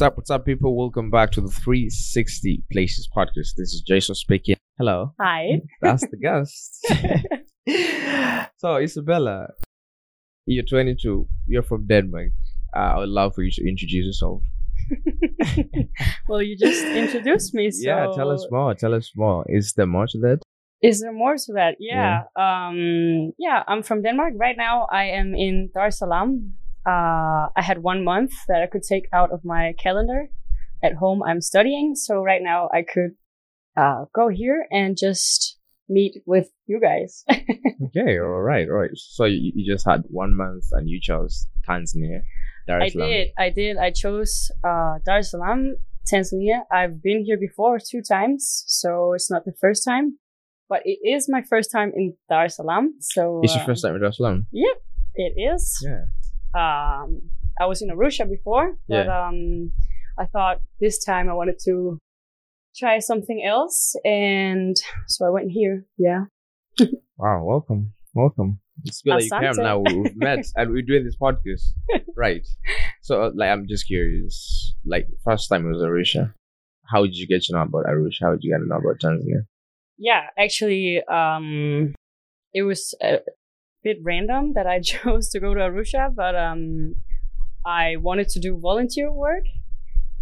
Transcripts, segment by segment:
What's up? What's up, people? Welcome back to the 360 Places podcast. This is Jason speaking. Hello. Hi. That's the guest. so, Isabella, you're 22. You're from Denmark. Uh, I would love for you to introduce yourself. well, you just introduced me. So Yeah, tell us more. Tell us more. Is there more to that? Is there more to that? Yeah. Um. Yeah. I'm from Denmark right now. I am in Dar es Salaam. Uh, I had one month that I could take out of my calendar. At home, I'm studying, so right now I could uh, go here and just meet with you guys. Okay, all right, all right. So, you, you just had one month and you chose Tanzania. Dar I es Salaam. did. I did. I chose uh, Dar es Salaam, Tanzania. I've been here before two times, so it's not the first time, but it is my first time in Dar es Salaam. So It's your first time in Dar es Salaam? Yep, it is. Yeah. Um, I was in Arusha before, but um, I thought this time I wanted to try something else, and so I went here. Yeah. Wow, welcome. Welcome. It's good that you came now. We've met and we're doing this podcast. right. So, uh, like, I'm just curious. Like, first time it was Arusha. How did you get to know about Arusha? How did you get to know about Tanzania? Yeah, actually, um, it was a bit random that I chose to go to Arusha, but um, I wanted to do volunteer work.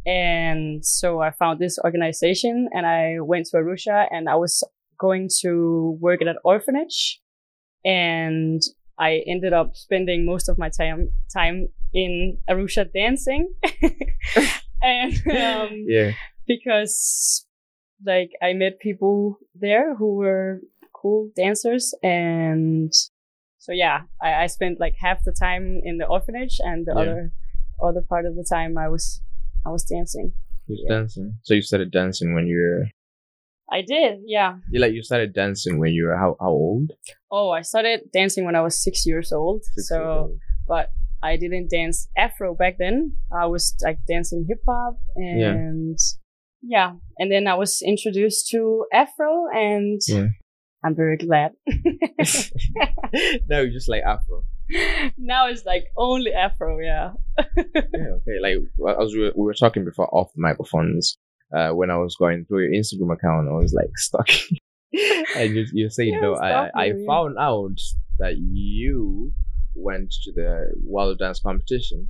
And so I found this organization and I went to Arusha and I was going to work at an orphanage. And I ended up spending most of my time, time in Arusha dancing. and, um, Yeah. because like I met people there who were cool dancers and so yeah, I, I spent like half the time in the orphanage and the Yeah. other other part of the time I was I was dancing. You was Yeah. dancing. So, you started dancing when you were. I did, yeah. You like you started dancing when you were how, how old? Oh, I started dancing when I was six years old. Six so years old. but I didn't dance Afro back then. I was like dancing hip hop and yeah. And then I was introduced to Afro and Yeah. I'm very glad. no, just like Afro. now it's like only Afro, yeah. Yeah, okay. Like as we were, we were talking before off the microphones, uh, when I was going through your Instagram account, I was like stuck. and you, you say Yeah, no. I, I you. found out that you went to the wild dance competition.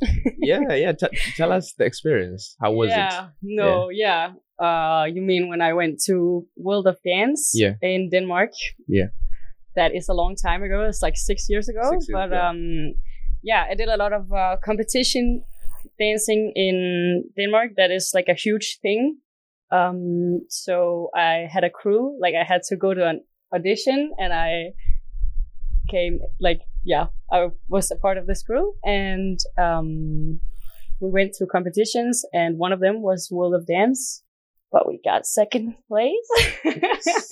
yeah, yeah. T- tell us the experience. How was it? yeah, no, yeah. Uh, you mean when I went to World of Dance Yeah. in Denmark? Yeah. That is a long time ago. It's like six years ago. Six years but ago. um, yeah, I did a lot of uh, competition dancing in Denmark. That is like a huge thing. Um, so I had a crew. Like I had to go to an audition, and I came like yeah, I was a part of this crew, and um, we went to competitions, and one of them was World of Dance, but we got second place.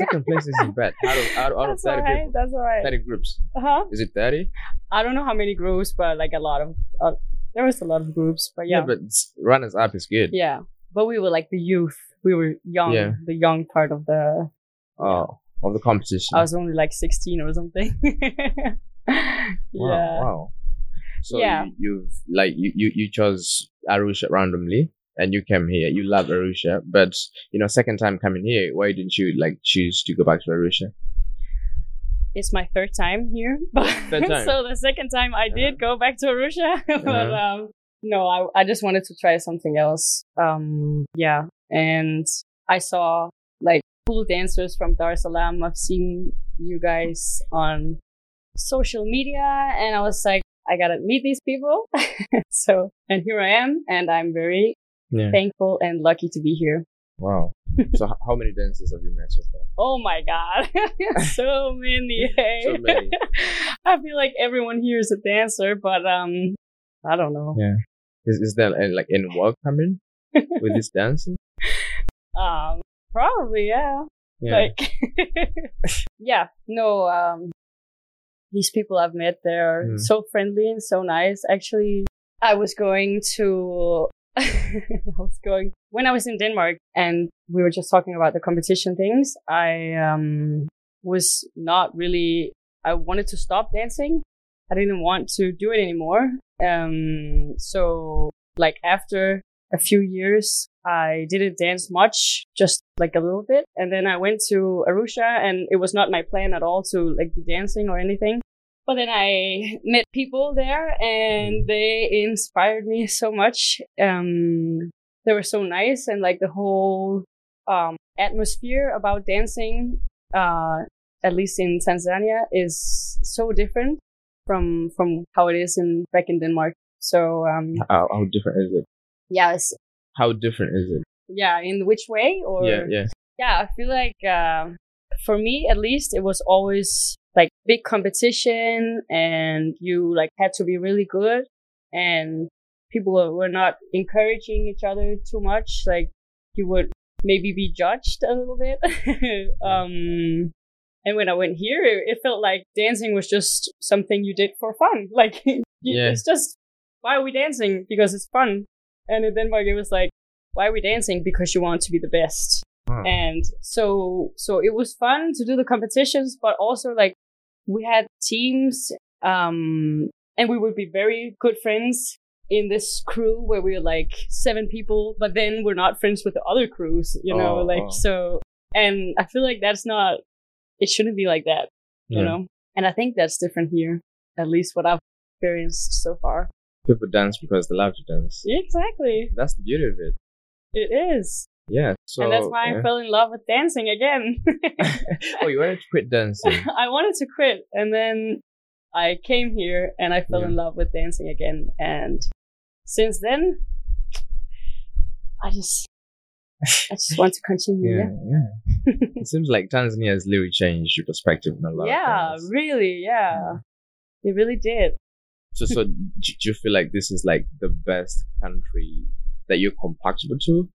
Second place isn't bad. Out of out, out of That's thirty alright. people, That's alright. thirty groups. Uh-huh. Is it thirty? I don't know how many groups, but like a lot of. Uh, there was a lot of groups, but yeah, but runners up is good. yeah. But we were like the youth. We were young, Yeah. the young part of the. Oh, of the competition. I was only like sixteen or something. yeah. Wow. wow. So Yeah. you, you've like you, you you chose Arusha randomly and you came here. You love Arusha, but you know, second time coming here, why didn't you like choose to go back to Arusha? it's my third time here. But Third time. so the second time I did go back to Arusha, but Uh-huh. um, no, I I just wanted to try something else. Um, yeah, and I saw like cool dancers from Dar es Salaam. I've seen you guys on social media, and I was like, I gotta meet these people. so, and here I am, and I'm very Yeah. thankful and lucky to be here. Wow. so h- how many dancers have you met so far? Oh my god, so many. hey. So many. I feel like everyone here is a dancer, but um, I don't know. Yeah. Is is there uh, like any work coming with this dancing? Um, probably yeah. Yeah. Like, yeah, no. Um, these people I've met, they're Mm. so friendly and so nice. Actually, I was going to. I was going when I was in Denmark, and we were just talking about the competition things. I um was not really. I wanted to stop dancing. I didn't want to do it anymore. Um, so like after a few years, I didn't dance much, just like a little bit. And then I went to Arusha and it was not my plan at all to like be dancing or anything. But then I met people there and they inspired me so much. Um, they were so nice and like the whole, um, atmosphere about dancing, uh, at least in Tanzania is so different from, from how it is in back in Denmark. So, um, How, how different is it? yeah, it's, How different is it? yeah, in which way or? yeah, yeah. yeah, I feel like uh, for me at least, it was always like big competition, and you like had to be really good, and people were, not encouraging each other too much. Like you would maybe be judged a little bit. um, and when I went here, it, felt like dancing was just something you did for fun. Like you, Yeah. it's just why are we dancing? Because it's fun. And in Denmark, it was like, why are we dancing? Because you want to be the best Huh. and so so it was fun to do the competitions but also like we had teams um and we would be very good friends in this crew where we were like seven people but then we're not friends with the other crews you know Oh, like oh. so and i feel like that's not it shouldn't be like that you Yeah. know and i think that's different here at least what i've experienced so far People dance because they love to dance. exactly That's the beauty of it. it is Yeah. So and that's why yeah. i fell in love with dancing again oh, you wanted to quit dancing. I wanted to quit and then I came here and I fell Yeah. in love with dancing again and since then I just I just want to continue. Yeah, Yeah. yeah. it seems like Tanzania has really changed your perspective on a lot Yeah, really, yeah. It really did. So, so do you feel like this is like the best country that you're compatible to?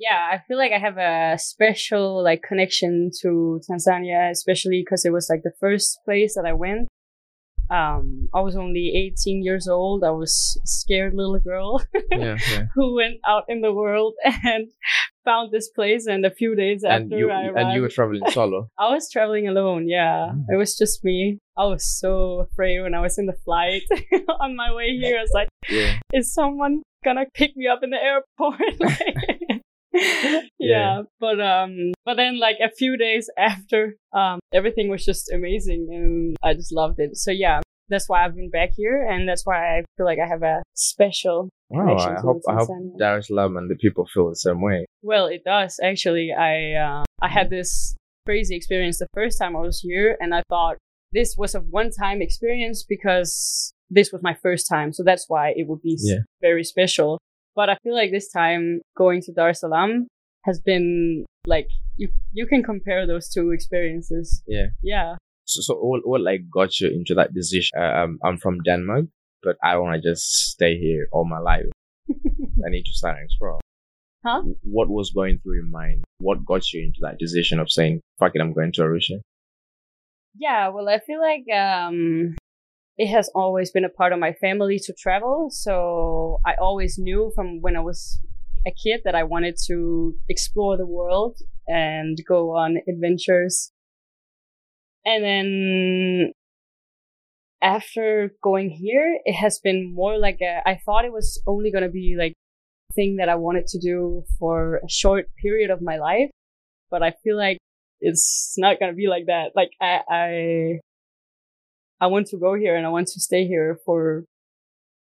Yeah, I feel like I have a special like connection to Tanzania, especially because it was like the first place that I went. Um, I was only 18 years old. I was a scared little girl. Yeah, yeah. who went out in the world and found this place. And a few days and after you I arrived, and you were traveling solo. I was traveling alone. Yeah, Mm. it was just me. I was so afraid when I was in the flight on my way here. I was like, Yeah. "Is someone gonna pick me up in the airport?" yeah. Yeah. but um, but then like a few days after, um, everything was just amazing, and I just loved it. So yeah. That's why I've been back here, and that's why I feel like I have a special Wow, I hope I hope Tanzania. Dar es and the people feel the same way. Well, it does actually. I uh, I had this crazy experience the first time I was here, and I thought this was a one-time experience because this was my first time, so that's why it would be Yeah. very special. But I feel like this time going to Dar es Salaam has been like you you can compare those two experiences. Yeah. Yeah. So, so what, what like got you into that decision? Uh, um, I'm from Denmark, but I want to just stay here all my life. I need to start and explore. Huh? What was going through your mind? What got you into that decision of saying, "Fuck it, I'm going to Arusha"? Yeah, well, I feel like um, it has always been a part of my family to travel. So I always knew from when I was a kid that I wanted to explore the world and go on adventures. And then after going here, it has been more like a, I thought it was only going to be like thing that I wanted to do for a short period of my life. But I feel like it's not gonna be like that. Like I, I, I want to go here and I want to stay here for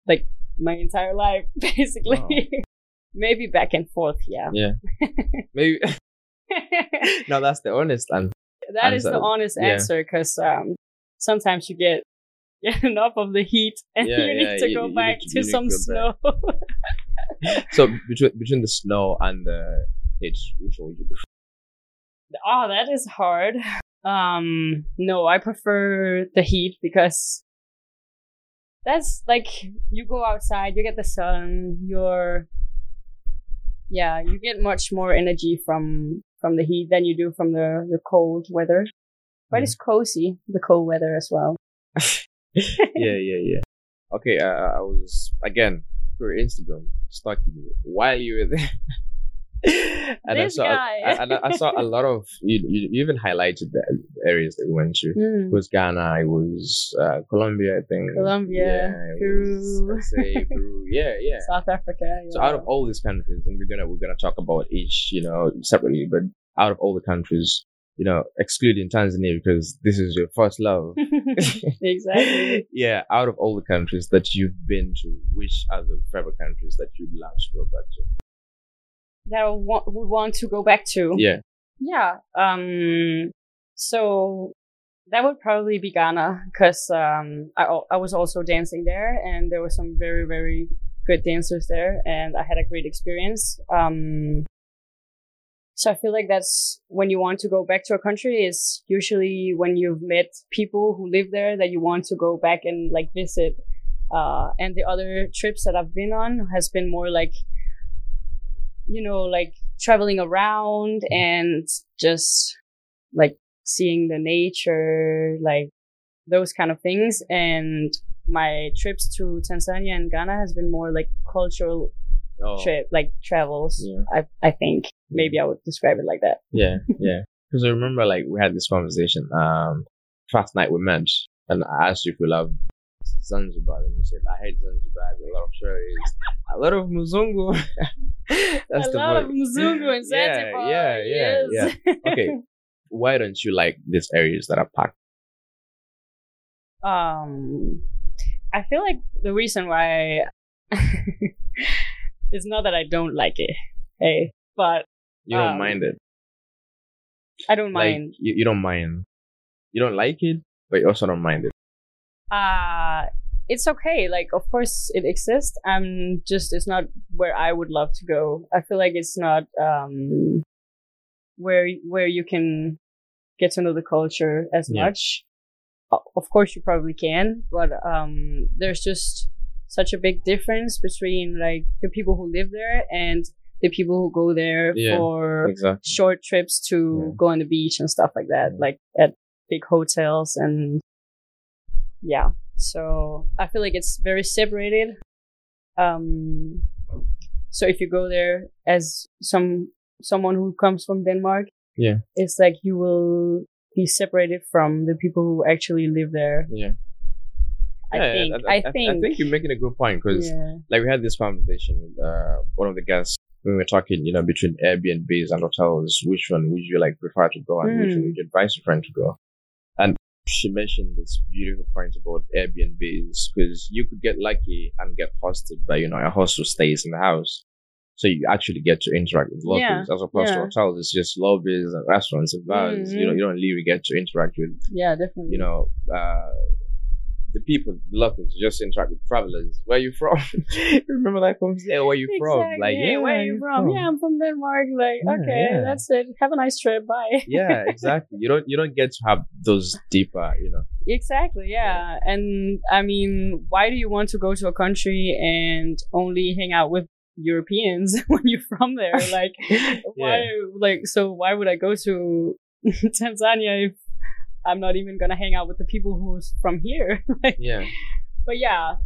like my entire life, basically. Maybe back and forth, yeah. Yeah. Maybe no, that's the honest and that is the honest Yeah. answer because um, sometimes you get, enough of the heat and Yeah, you need yeah, to you- go you back need to- some to snow. so between between the snow and the heat, which one would you prefer? oh, that is hard. Um, no, I prefer the heat because that's like you go outside, you get the sun, you're yeah, you get much more energy from from the heat than you do from the the cold weather. But Mm. it's cozy, the cold weather as well. yeah, yeah, yeah. Okay, uh, I was again through Instagram stalking you while you were there. and This I saw, guy. I, and I- saw a lot of you, you. Even highlighted the areas that we went to. Mm. It was Ghana, it was uh, Colombia, I think. Colombia, it Peru. say Peru. Yeah, yeah. South Africa. So out of all these countries, and we're gonna we're gonna talk about each, you know, separately, but out of all the countries, you know, excluding Tanzania because this is your first love. exactly. yeah, out of all the countries that you've been to, which are the favorite countries that you'd love to go back to? That I wa- would want to go back to. Yeah. Yeah. Um. So that would probably be Ghana because um I I was also dancing there and there were some very very good dancers there and I had a great experience. Um. So I feel like that's when you want to go back to a country is usually when you've met people who live there that you want to go back and like visit. Uh, and the other trips that I've been on has been more like you know, like traveling around and just like seeing the nature, like those kind of things. And my trips to Tanzania and Ghana has been more like cultural Oh, trip, like travels. Yeah. I I think maybe I would describe it like that. yeah, yeah. Because I remember, like, we had this conversation. Um, first night we met, and I asked you if we love Zanzibar, and you said, "I hate Zanzibar. A lot of tourists, a lot of Muzungu." That's a the lot word. of Mzungu in Yeah, Zanzibar. yeah, yeah, yes. Okay. Why don't you like these areas that are packed? um i feel like the reason why it's not that i don't like it hey but You don't Um, mind it. i don't Like mind you, you don't mind. You don't like it, but you also don't mind it. Uh it's okay like of course it exists i'm just it's not where i would love to go i feel like it's not um where where you can get to know the culture as Yeah. much of course you probably can but um there's just such a big difference between like the people who live there and the people who go there Yeah, for Exactly. short trips to Yeah. go on the beach and stuff like that, like at big hotels and yeah. So I feel like it's very separated. Um, so if you go there as some someone who comes from Denmark, Yeah. it's like you will be separated from the people who actually live there. Yeah. I Yeah, think. I, I, think. I think you're making a good point because yeah. like we had this conversation with uh, one of the guests when we were talking, you know, between Airbnbs and hotels, which one would you like prefer to go and which one Mm. would you advise your friend to go? And she mentioned this beautiful point about Airbnbs because you could get lucky and get hosted by, you know, a host who stays in the house. So you actually get to interact with locals Yeah, as opposed to hotels. It's just lobbies and restaurants and bars. You know, you don't really get to interact with Yeah, definitely. you know, uh, the people, the locals, just interact with travelers. Where you from? Remember that conversation? Yeah, where you from? Like, yeah, where are you from? Yeah, I'm from Denmark. Like, Yeah, okay, yeah. that's it. Have a nice trip. Bye. yeah, exactly. You don't, you don't get to have those deeper, you know. Exactly, yeah. And I mean, why do you want to go to a country and only hang out with Europeans when you're from there? Like, why? Like, so why would I go to Tanzania if I'm not even gonna hang out with the people who's from here? like, Yeah, but yeah,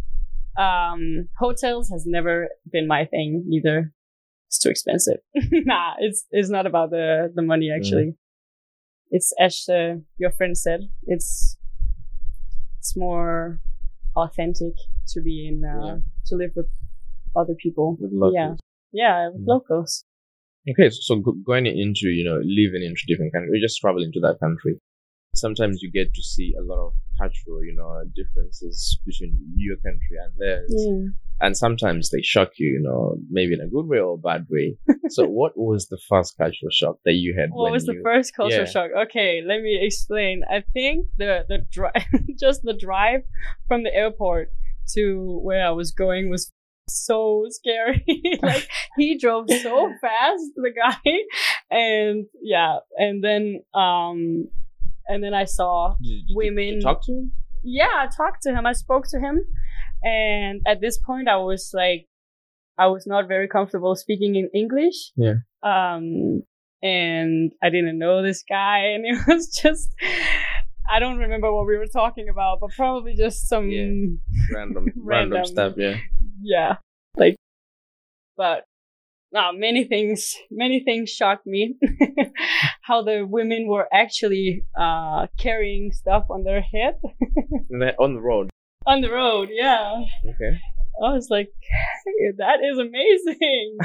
um, hotels has never been my thing either. It's too expensive. nah, it's it's not about the the money actually. It's as uh, your friend said. It's it's more authentic to be in uh, Yeah. to live with other people. with locals. Yeah, yeah, with Mm. locals. Okay, so, so going into, you know, living into different countries, or just traveling to that country, sometimes you get to see a lot of cultural, you know, differences between your country and theirs. Yeah. And sometimes they shock you, you know, maybe in a good way or a bad way. so what was the first cultural shock that you had What was the first cultural yeah. shock? Okay, let me explain. I think the the drive, just the drive from the airport to where I was going was so scary. like he drove so fast, the guy, and yeah, and then um, and then I saw Did- did- did women- talk to him? yeah, I talked to him. I spoke to him, and at this point, I was like, I was not very comfortable speaking in English. Yeah. Um, and I didn't know this guy, and it was just. I don't remember what we were talking about, but probably just some Yeah. Random, random Random. stuff, yeah. yeah, like, but no, many things, many things shocked me. How the women were actually uh, carrying stuff on their head on the road. on the road. Yeah, Okay. I was like, that is amazing.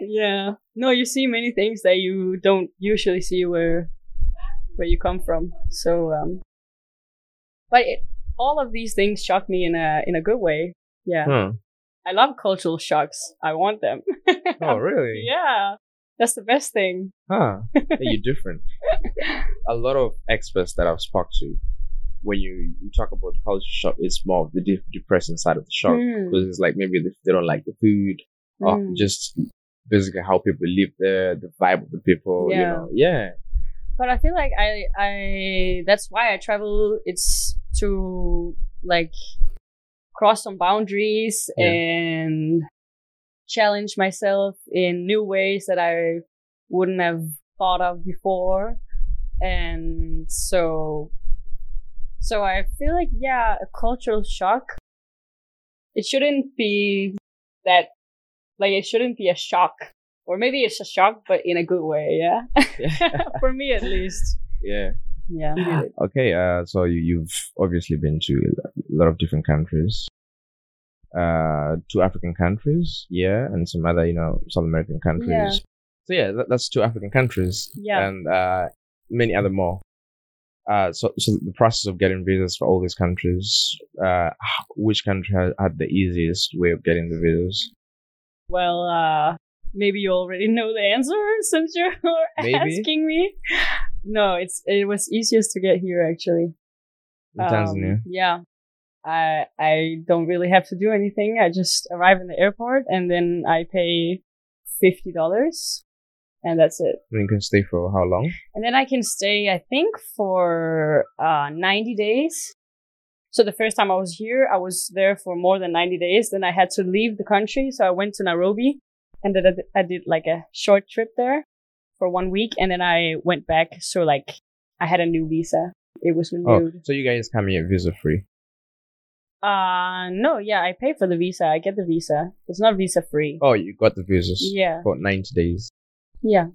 yeah. No, you see many things that you don't usually see where where you come from. So, um, but it, all of these things shocked me in a in a good way. Yeah. Huh. I love cultural shocks. I want them. Oh, really? yeah. That's the best thing. Huh. You're different. A lot of experts that I've spoke to, when you, you talk about culture shock, it's more of the de- depressing side of the shock. Mm. Because it's like maybe they, they don't like the food, or Mm. just basically how people live there, the vibe of the people. You Yeah. know, yeah. but I feel like I I that's why I travel. It's to like cross some boundaries Yeah. and challenge myself in new ways that I wouldn't have thought of before. And so so I feel like yeah, a cultural shock. It shouldn't be that like it shouldn't be a shock. Or maybe it's a shock but in a good way, yeah. For me at least. yeah. Yeah. Okay, uh, so you, you've obviously been to a lot of different countries. Uh, two African countries, yeah, and some other, you know, South American countries. Yeah. So yeah, that, that's two African countries. Yeah. And uh, many other more. Uh, so, so the process of getting visas for all these countries, uh, which country had, had the easiest way of getting the visas? Well, uh, maybe you already know the answer since you're Maybe. asking me. No, it's it was easiest to get here actually. In Um, Tanzania. Yeah. I I don't really have to do anything. I just arrive in the airport and then I pay fifty dollars, and that's it. And you can stay for how long? And then I can stay, I think, for uh, 90 days. So the first time I was here, I was there for more than 90 days. Then I had to leave the country. So I went to Nairobi and then I did like a short trip there for one week. And then I went back. So like I had a new visa. It was Oh, so you guys come here visa free? Uh, no, yeah, I pay for the visa. I get the visa. It's not visa free. Oh, you got the visas Yeah. for 90 days. Yeah.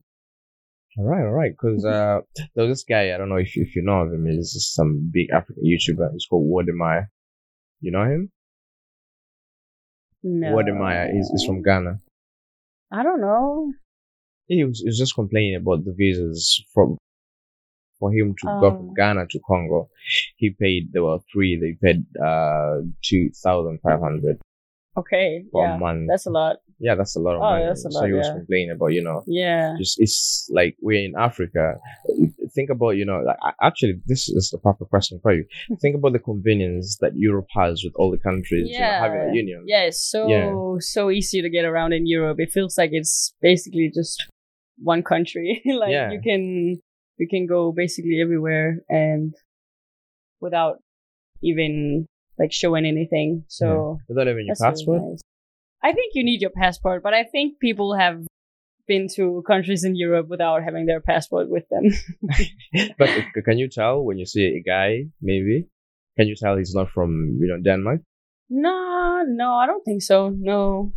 All right, all right. Because uh, there was this guy. I don't know if you, if you know of him. He's just some big African YouTuber. He's called Wode Maya. You know him? No. Wode Maya is is from Ghana. I don't know. He was, he was just complaining about the visas from for him to go from Oh. Ghana to Congo. He paid. There were three. They paid uh two thousand five hundred Okay. for yeah. a month. That's a lot. yeah, that's a lot of Oh, money. that's a so lot, he was yeah. complaining about you know Yeah. just it's like we're in Africa. Think about you know like, actually this is the proper question for you. Think about the convenience that Europe has with all the countries you know, having a union. Yeah, it's so Yeah. so easy to get around in Europe. It feels like it's basically just one country. like Yeah. you can you can go basically everywhere and without even like showing anything. So Without having your that's really passport. nice. I think you need your passport, but I think people have been to countries in Europe without having their passport with them. But uh, can you tell when you see a guy? Maybe can you tell he's not from you know Denmark? No, no, I don't think so. No,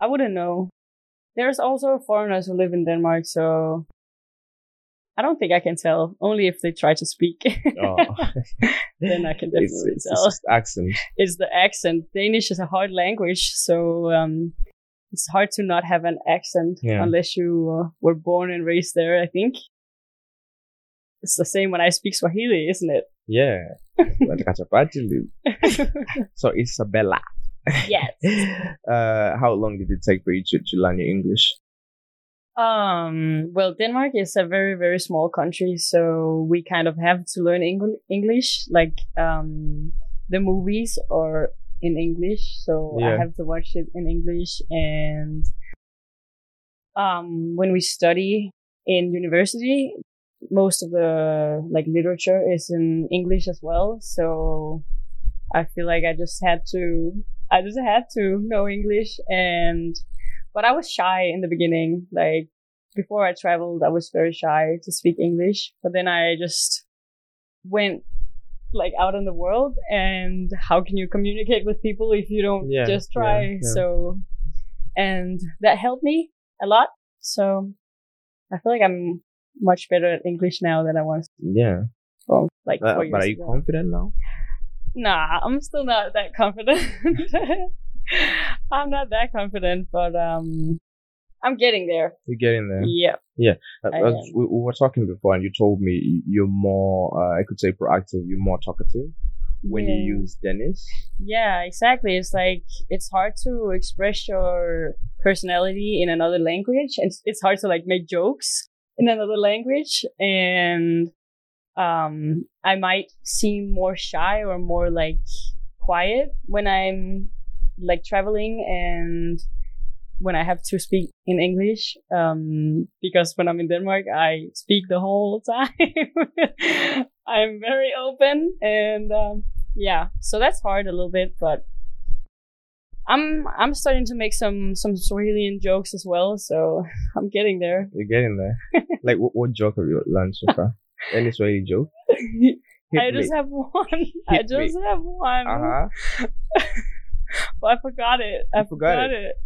I wouldn't know. There's also foreigners who live in Denmark, so I don't think I can tell. Only if they try to speak, Oh, then I can definitely it's, tell. it's just accent. It's the accent. Danish is a hard language, so um, it's hard to not have an accent Yeah. unless you uh, were born and raised there. I think it's the same when I speak Swahili, isn't it? Yeah. So Isabella. Yes. Uh, how long did it take for you to, to learn your English? Um, well, Denmark is a very, very small country, so we kind of have to learn Eng- English, like, um, the movies are in English, so Yeah. I have to watch it in English. And, um, when we study in university, most of the, like, literature is in English as well, so I feel like I just had to, I just had to know English and, but I was shy in the beginning. Like before I traveled, I was very shy to speak English. But then I just went like out in the world and how can you communicate with people if you don't Yeah, just try? yeah. So and that helped me a lot. So I feel like I'm much better at English now than I was. Yeah. Well, like Uh, but are you ago. confident now? Nah, I'm still not that confident. I'm not that confident, but um, I'm getting there. You're getting there. Yeah. Uh, I as am. we, we were talking before, and you told me you're more, uh, I could say, proactive. You're more talkative when Yeah. you use Danish. Yeah, exactly. It's like it's hard to express your personality in another language, and it's hard to like make jokes in another language. And um, I might seem more shy or more like quiet when I'm like traveling and when I have to speak in English. Um, because when I'm in Denmark, I speak the whole time. I'm very open and um, yeah, so that's hard a little bit, but I'm I'm starting to make some some Swahilian jokes as well, so I'm getting there. You're getting there. like, what, what joke have you learned so far? Any Swahili joke? I just have one. I Hit me. just have one. Uh huh. But I forgot it. I forgot forgot, it? it.